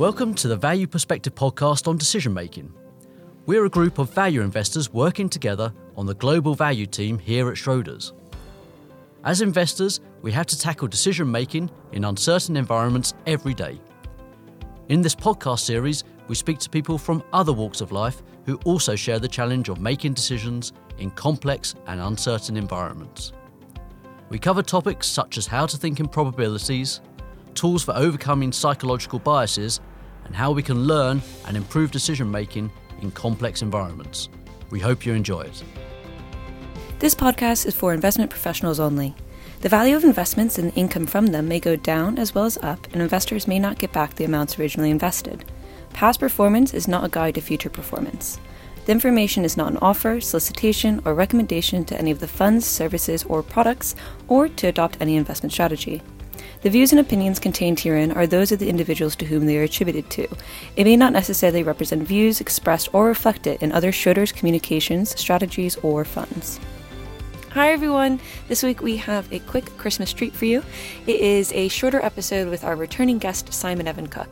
Welcome to the Value Perspective podcast on decision making. We're a group of value investors working together on the global value team here at Schroders. As investors, we have to tackle decision making in uncertain environments every day. In this podcast series, we speak to people from other walks of life who also share the challenge of making decisions in complex and uncertain environments. We cover topics such as how to think in probabilities, tools for overcoming psychological biases, and how we can learn and improve decision making in complex environments. We hope you enjoy it. This podcast is for investment professionals only. The value of investments and income from them may go down as well as up, and investors may not get back the amounts originally invested. Past performance is not a guide to future performance. The information is not an offer, solicitation, or recommendation to any of the funds, services, or products, or to adopt any investment strategy. The views and opinions contained herein are those of the individuals to whom they are attributed to. It may not necessarily represent views expressed or reflected in other Schroders communications, strategies, or funds. Hi everyone! This week we have a quick Christmas treat for you. It is a shorter episode with our returning guest, Simon Evan Cook.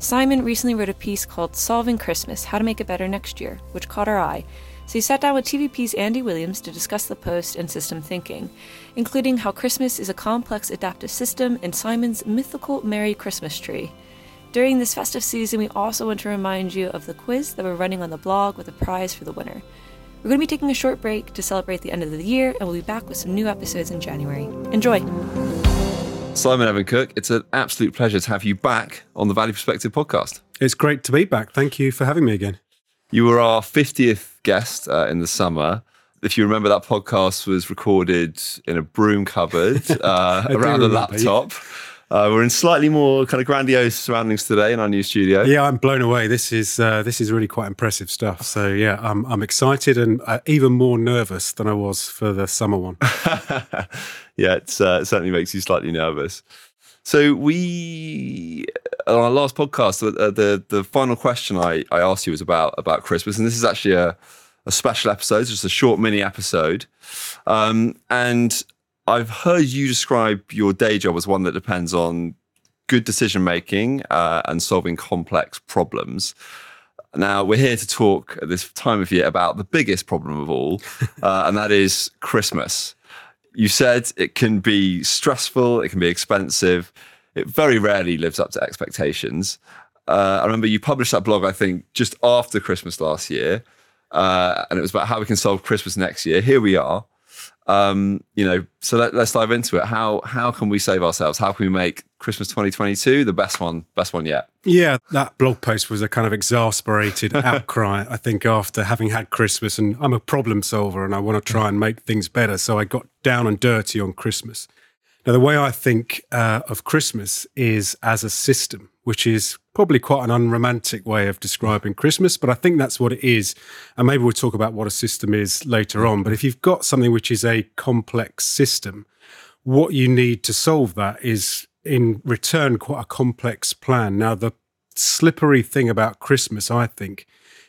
Simon recently wrote a piece called Solving Christmas How to Make It Better Next Year, which caught our eye. So he sat down with TVP's Andy Williams to discuss the post and system thinking, including how Christmas is a complex adaptive system and Simon's mythical Merry Christmas tree. During this festive season, we also want to remind you of the quiz that we're running on the blog with a prize for the winner. We're going to be taking a short break to celebrate the end of the year, and we'll be back with some new episodes in January. Enjoy! Simon Evan Cook, it's an absolute pleasure to have you back on the Value Perspective podcast. It's great to be back. Thank you for having me again. You were our 50th guest uh, in the summer. If you remember, that podcast was recorded in a broom cupboard uh, around a laptop. Uh, we're in slightly more kind of grandiose surroundings today in our new studio. Yeah, I'm blown away. This is uh, this is really quite impressive stuff. So yeah, I'm I'm excited and uh, even more nervous than I was for the summer one. yeah, it's, uh, it certainly makes you slightly nervous. So we on our last podcast, the the, the final question I, I asked you was about about Christmas, and this is actually a a special episode, just a short mini episode, um, and I've heard you describe your day job as one that depends on good decision making uh, and solving complex problems. Now, we're here to talk at this time of year about the biggest problem of all, uh, and that is Christmas. You said it can be stressful, it can be expensive, it very rarely lives up to expectations. Uh, I remember you published that blog, I think, just after Christmas last year, uh, and it was about how we can solve Christmas next year. Here we are. Um, you know, so let, us dive into it. How how can we save ourselves? How can we make Christmas 2022 the best one, best one yet? Yeah, that blog post was a kind of exasperated outcry. I think after having had Christmas, and I'm a problem solver, and I want to try and make things better, so I got down and dirty on Christmas. Now, the way I think uh, of Christmas is as a system, which is probably quite an unromantic way of describing Christmas, but I think that's what it is. And maybe we'll talk about what a system is later on. But if you've got something which is a complex system, what you need to solve that is in return quite a complex plan. Now, the slippery thing about Christmas, I think,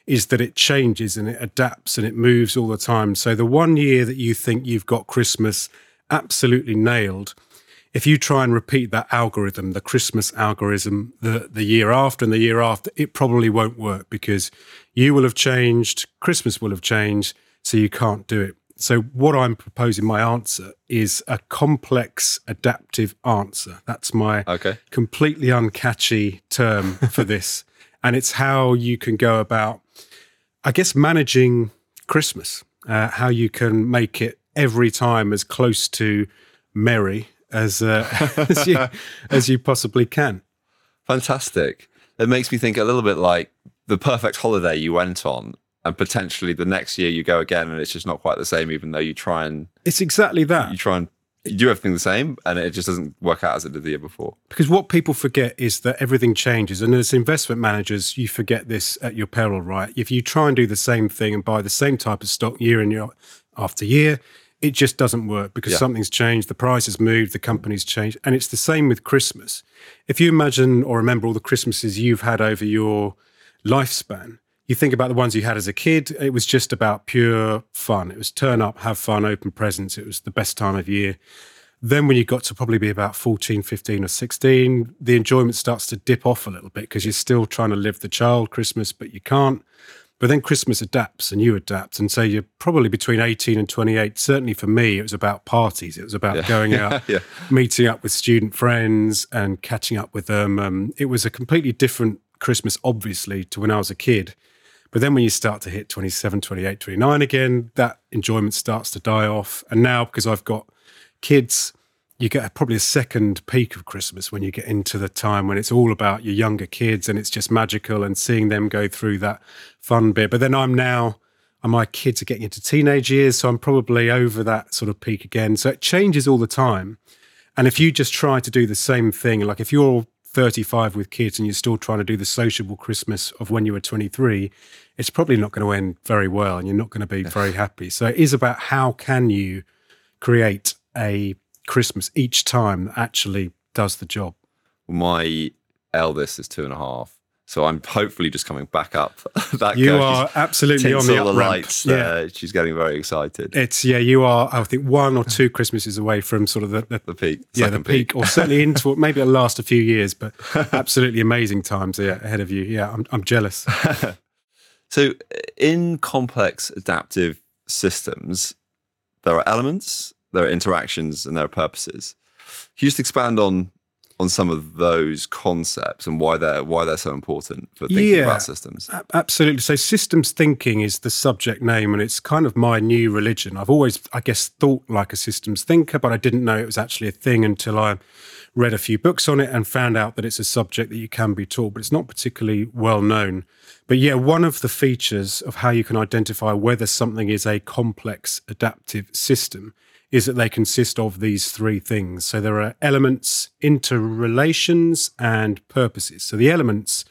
is that it changes and it adapts and it moves all the time. So the one year that you think you've got Christmas absolutely nailed, if you try and repeat that algorithm, the Christmas algorithm, the, the year after and the year after, it probably won't work because you will have changed, Christmas will have changed, so you can't do it. So, what I'm proposing, my answer is a complex adaptive answer. That's my okay. completely uncatchy term for this. and it's how you can go about, I guess, managing Christmas, uh, how you can make it every time as close to merry as uh, as you as you possibly can. Fantastic. It makes me think a little bit like the perfect holiday you went on, and potentially the next year you go again, and it's just not quite the same, even though you try and. It's exactly that. You try and you do everything the same, and it just doesn't work out as it did the year before. Because what people forget is that everything changes, and as investment managers, you forget this at your peril, right? If you try and do the same thing and buy the same type of stock year in year after year, it just doesn't work because yeah. something's changed, the price has moved, the company's changed. And it's the same with Christmas. If you imagine or remember all the Christmases you've had over your lifespan, you think about the ones you had as a kid, it was just about pure fun. It was turn up, have fun, open presents. It was the best time of year. Then when you got to probably be about 14, 15 or 16, the enjoyment starts to dip off a little bit because you're still trying to live the child Christmas, but you can't. But then Christmas adapts and you adapt. And so you're probably between 18 and 28. Certainly for me, it was about parties. It was about Yeah. going out, Yeah. meeting up with student friends and catching up with them. Um, it was a completely different Christmas, obviously, to when I was a kid. But then when you start to hit 27, 28, 29 again, that enjoyment starts to die off. And now, because I've got kids, you get probably a second peak of Christmas when you get into the time when it's all about your younger kids and it's just magical and seeing them go through that fun bit. But then I'm now, and my kids are getting into teenage years, so I'm probably over that sort of peak again. So it changes all the time. And if you just try to do the same thing, like if you're 35 with kids and you're still trying to do the sociable Christmas of when you were 23, it's probably not going to end very well and you're not going to be very happy. So it is about how can you create a Christmas each time that actually does the job. My eldest is two and a half. So I'm hopefully just coming back up that You curve. are absolutely on the up the ramp. Yeah. there. She's getting very excited. It's yeah, you are. I think one or two Christmases away from sort of the, the the peak. yeah the second peak, or certainly into it. maybe it'll last a few years, but absolutely amazing times yeah, ahead of you. Yeah, I'm, I'm jealous. So, in complex adaptive systems, there are elements, there are interactions, and there are purposes. Can you just expand on on some of those concepts and why they're why they're so important for thinking Yeah. about systems? Absolutely. So, systems thinking is the subject name, and it's kind of my new religion. I've always, I guess, thought like a systems thinker, but I didn't know it was actually a thing until I read a few books on it and found out that it's a subject that you can be taught, but it's not particularly well known. But yeah, one of the features of how you can identify whether something is a complex adaptive system is that they consist of these three things. So there are elements, interrelations, and purposes. So the elements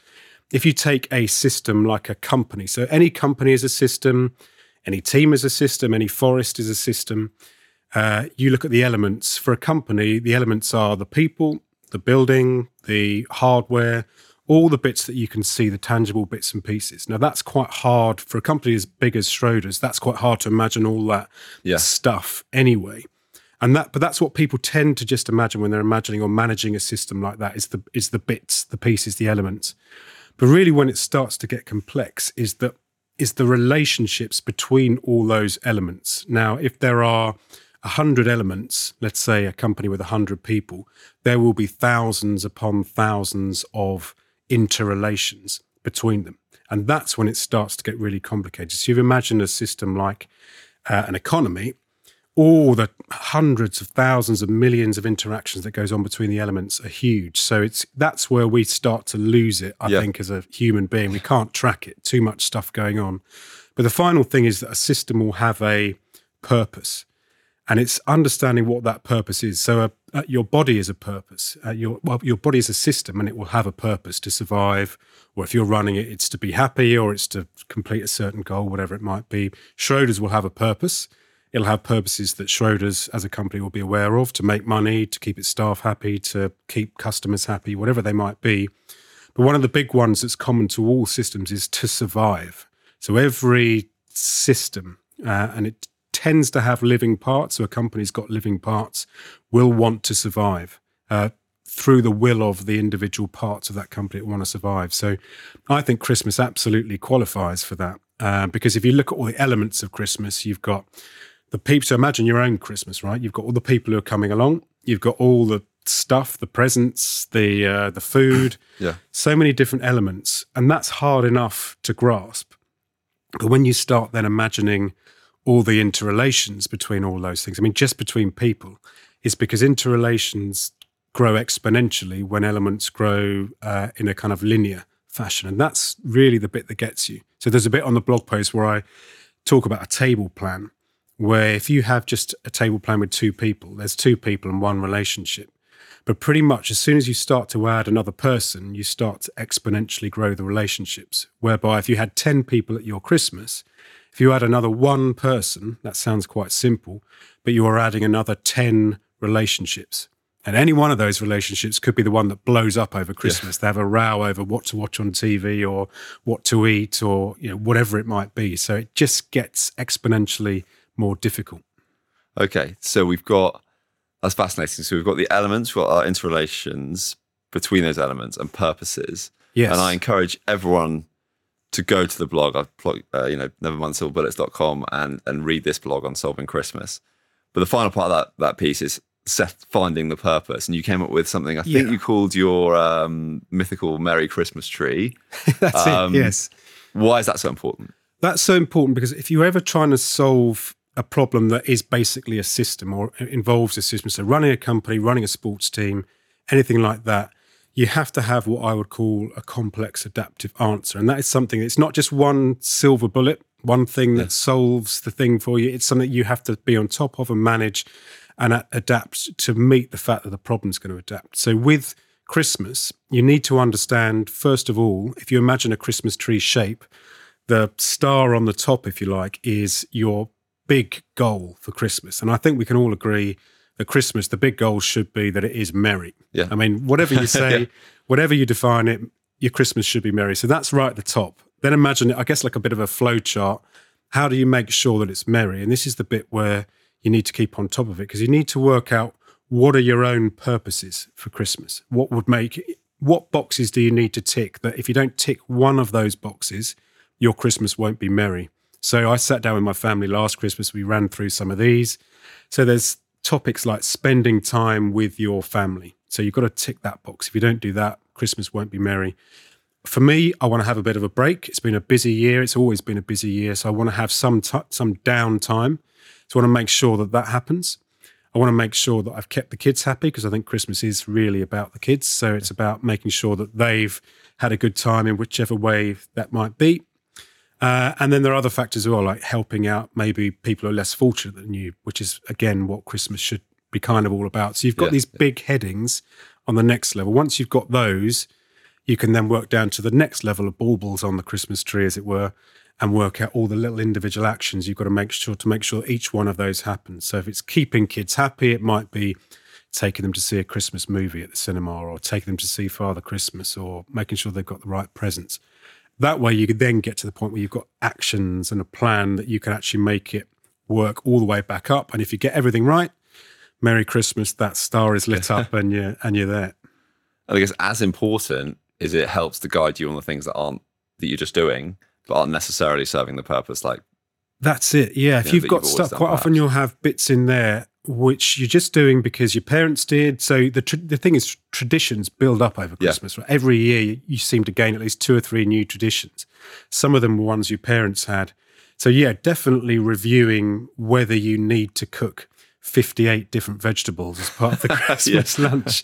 if you take a system like a company, so any company is a system, any team is a system, any forest is a system, uh, you look at the elements. For a company, the elements are the people, the building, the hardware, all the bits that you can see, the tangible bits and pieces. Now, that's quite hard for a company as big as Schroders. That's quite hard to imagine all that Yeah. stuff anyway. And that, but that's what people tend to just imagine when they're imagining or managing a system like that is the is the bits, the pieces, the elements. But really, when it starts to get complex, is that is the relationships between all those elements. Now, if there are a hundred elements, let's say a company with a hundred people, there will be thousands upon thousands of interrelations between them, and that's when it starts to get really complicated. So, you imagine a system like uh, an economy, all the hundreds of thousands of millions of interactions that goes on between the elements are huge. So it's that's where we start to lose it, I Yeah. think, as a human being. We can't track it, too much stuff going on. But the final thing is that a system will have a purpose. And it's understanding what that purpose is. So, uh, uh, your body is a purpose. Uh, your well, your body is a system, and it will have a purpose to survive. Or if you're running it, it's to be happy, or it's to complete a certain goal, whatever it might be. Schroders will have a purpose. It'll have purposes that Schroders as a company will be aware of to make money, to keep its staff happy, to keep customers happy, whatever they might be. But one of the big ones that's common to all systems is to survive. So every system, uh, and it tends to have living parts, so a company's got living parts, will want to survive uh, through the will of the individual parts of that company that want to survive. So I think Christmas absolutely qualifies for that. Uh, because if you look at all the elements of Christmas, you've got the people. So imagine your own Christmas, right? You've got all the people who are coming along. You've got all the stuff, the presents, the uh, the food. Yeah. So many different elements, and that's hard enough to grasp. But when you start then imagining all the interrelations between all those things, I mean, just between people, is because interrelations grow exponentially when elements grow uh, in a kind of linear fashion. And that's really the bit that gets you. So there's a bit on the blog post where I talk about a table plan, where if you have just a table plan with two people, there's two people and one relationship. But pretty much as soon as you start to add another person, you start to exponentially grow the relationships. Whereby if you had 10 people at your Christmas, if you add another one person, that sounds quite simple, but you are adding another 10 relationships. And any one of those relationships could be the one that blows up over Christmas. They have a row over what to watch on TV or what to eat or you know whatever it might be. So it just gets exponentially more difficult. Okay, so we've got That's fascinating. So we've got the elements, we've got our interrelations between those elements and purposes. Yes. And I encourage everyone to go to the blog. I've plugged, uh, you know, nevermindsilverbullets.com and, and read this blog on solving Christmas. But the final part of that, that piece is set finding the purpose. And you came up with something I think Yeah. you called your um, mythical Merry Christmas tree. That's Um, it. Yes. Why is that so important? That's so important because if you're ever trying to solve a problem that is basically a system or involves a system, so running a company, running a sports team, anything like that, you have to have what I would call a complex adaptive answer. And that is something, it's not just one silver bullet, one thing that solves the thing for you. It's something you have to be on top of and manage and adapt to meet the fact that the problem's going to adapt. So with Christmas, you need to understand, first of all, if you imagine a Christmas tree shape, the star on the top, if you like, is your big goal for Christmas. And I think we can all agree that Christmas, the big goal should be that it is merry. Yeah. I mean, whatever you say, Yeah. whatever you define it, your Christmas should be merry. So that's right at the top. Then imagine, I guess, like a bit of a flow chart. How do you make sure that it's merry? And this is the bit where you need to keep on top of it because you need to work out what are your own purposes for Christmas? What would make what boxes do you need to tick that if you don't tick one of those boxes, your Christmas won't be merry? So I sat down with my family last Christmas. We ran through some of these. So there's topics like spending time with your family. So you've got to tick that box. If you don't do that, Christmas won't be merry. For me, I want to have a bit of a break. It's been a busy year. It's always been a busy year. So I want to have some t- some downtime. So I want to make sure that that happens. I want to make sure that I've kept the kids happy because I think Christmas is really about the kids. So it's about making sure that they've had a good time in whichever way that might be. Uh, and then there are other factors as well, like helping out maybe people who are less fortunate than you, which is again what Christmas should be kind of all about. So you've got Yeah. these big headings on the next level. Once you've got those, you can then work down to the next level of baubles on the Christmas tree, as it were, and work out all the little individual actions you've got to make sure to make sure each one of those happens. So if it's keeping kids happy, it might be taking them to see a Christmas movie at the cinema or taking them to see Father Christmas or making sure they've got the right presents. That way you could then get to the point where you've got actions and a plan that you can actually make it work all the way back up. And if you get everything right, Merry Christmas, that star is lit up and you're and you're there. And I guess as important is it helps to guide you on the things that aren't that you're just doing, but aren't necessarily serving the purpose. Like That's it. Yeah. If Yeah, you've got you've stuff, quite often you'll have bits in there which you're just doing because your parents did. So the tr- the thing is, traditions build up over Yeah. Christmas. Right? Every year you, you seem to gain at least two or three new traditions. Some of them were ones your parents had. So yeah, definitely reviewing whether you need to cook. 58 different vegetables as part of the Christmas lunch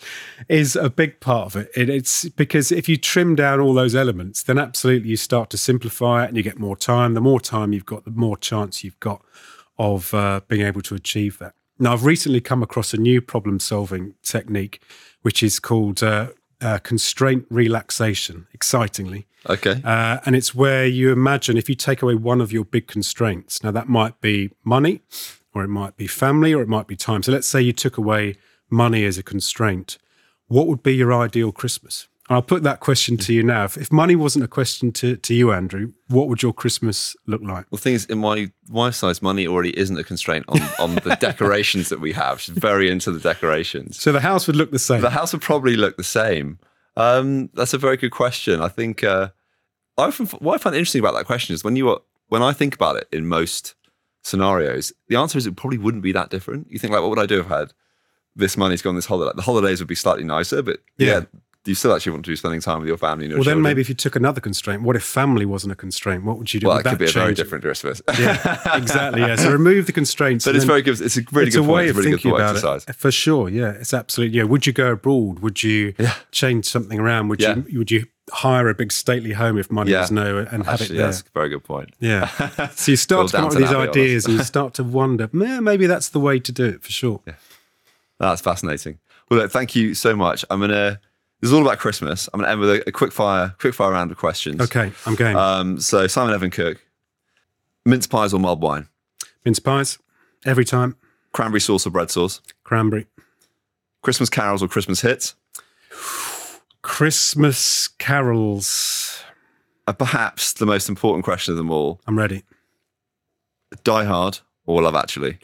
is a big part of it. it. It's because if you trim down all those elements, then absolutely you start to simplify it and you get more time. The more time you've got, the more chance you've got of uh, being able to achieve that. Now, I've recently come across a new problem solving technique, which is called uh, uh, constraint relaxation, excitingly. okay, Uh, and it's where you imagine if you take away one of your big constraints. Now, that might be money, or it might be family, or it might be time. So, let's say you took away money as a constraint. What would be your ideal Christmas? I'll put that question to you now. If, if money wasn't a question to, to you, Andrew, what would your Christmas look like? well, the thing is, in my wife's size, money already isn't a constraint on on the decorations that we have. She's very into the decorations. So, the house would look the same. The house would probably look the same. Um, that's a very good question. I think uh, I often, what I find interesting about that question is when you are, when I think about it in most scenarios, the answer is it probably wouldn't be that different. You think like, what would I do if I had this money's gone this holiday? The holidays would be slightly nicer, but yeah, Yeah. You still actually want to be spending time with your family. Your well, then maybe if you took another constraint, what if family wasn't a constraint? What would you do? well, Would that could be a very different Christmas. Yeah, exactly. Yeah. So remove the constraints. but it's very good. It's a really it's good a point. way It's of really thinking about exercise. it for sure. Yeah, it's absolutely. Yeah. Would you go abroad? Would you Yeah. change something around? Would Yeah. you would you hire a big stately home if money Yeah. was no and have Actually, it there? that's a very good point. Yeah. So you start to come up with these ideas and you start to wonder, "Meh, maybe that's the way to do it for sure. Yeah. That's fascinating. Well, look, thank you so much. I'm gonna. This is all about Christmas. I'm gonna end with a, a quick fire, quick fire round of questions. Okay, I'm game. Um, so Simon Evan Cook, mince pies or mulled wine, Mince pies every time. cranberry sauce or bread sauce, Cranberry. Christmas carols or Christmas hits, Christmas carols. and perhaps the most important question of them all: I'm ready. Die Hard or Love Actually.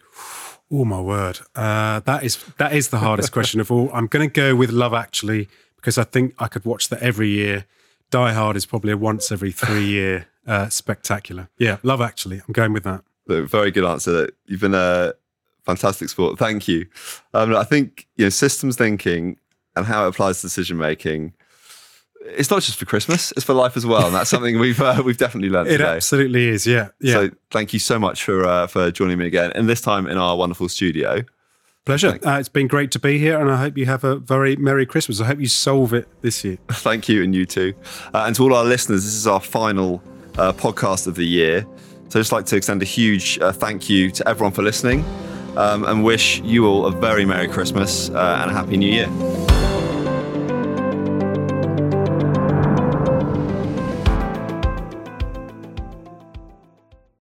Oh my word, uh, that is that is the hardest question of all. I'm going to go with Love Actually because I think I could watch that every year. Die Hard is probably a once every three year uh, spectacular. Yeah, Love Actually. I'm going with that. Very good answer. You've been a fantastic sport. Thank you. Um, I think you know systems thinking and how it applies to decision making it's not just for Christmas; it's for life as well, and that's something we've uh, we've definitely learned. It today. absolutely is. Yeah, yeah. So thank you so much for uh, for joining me again, and this time in our wonderful studio. Pleasure. Uh, it's been great to be here, and I hope you have a very merry Christmas. I hope you solve it this year. thank you, and you too. Uh, and to all our listeners, this is our final uh, podcast of the year. So I'd just like to extend a huge uh, thank you to everyone for listening, um, and wish you all a very merry Christmas uh, and a happy New Year.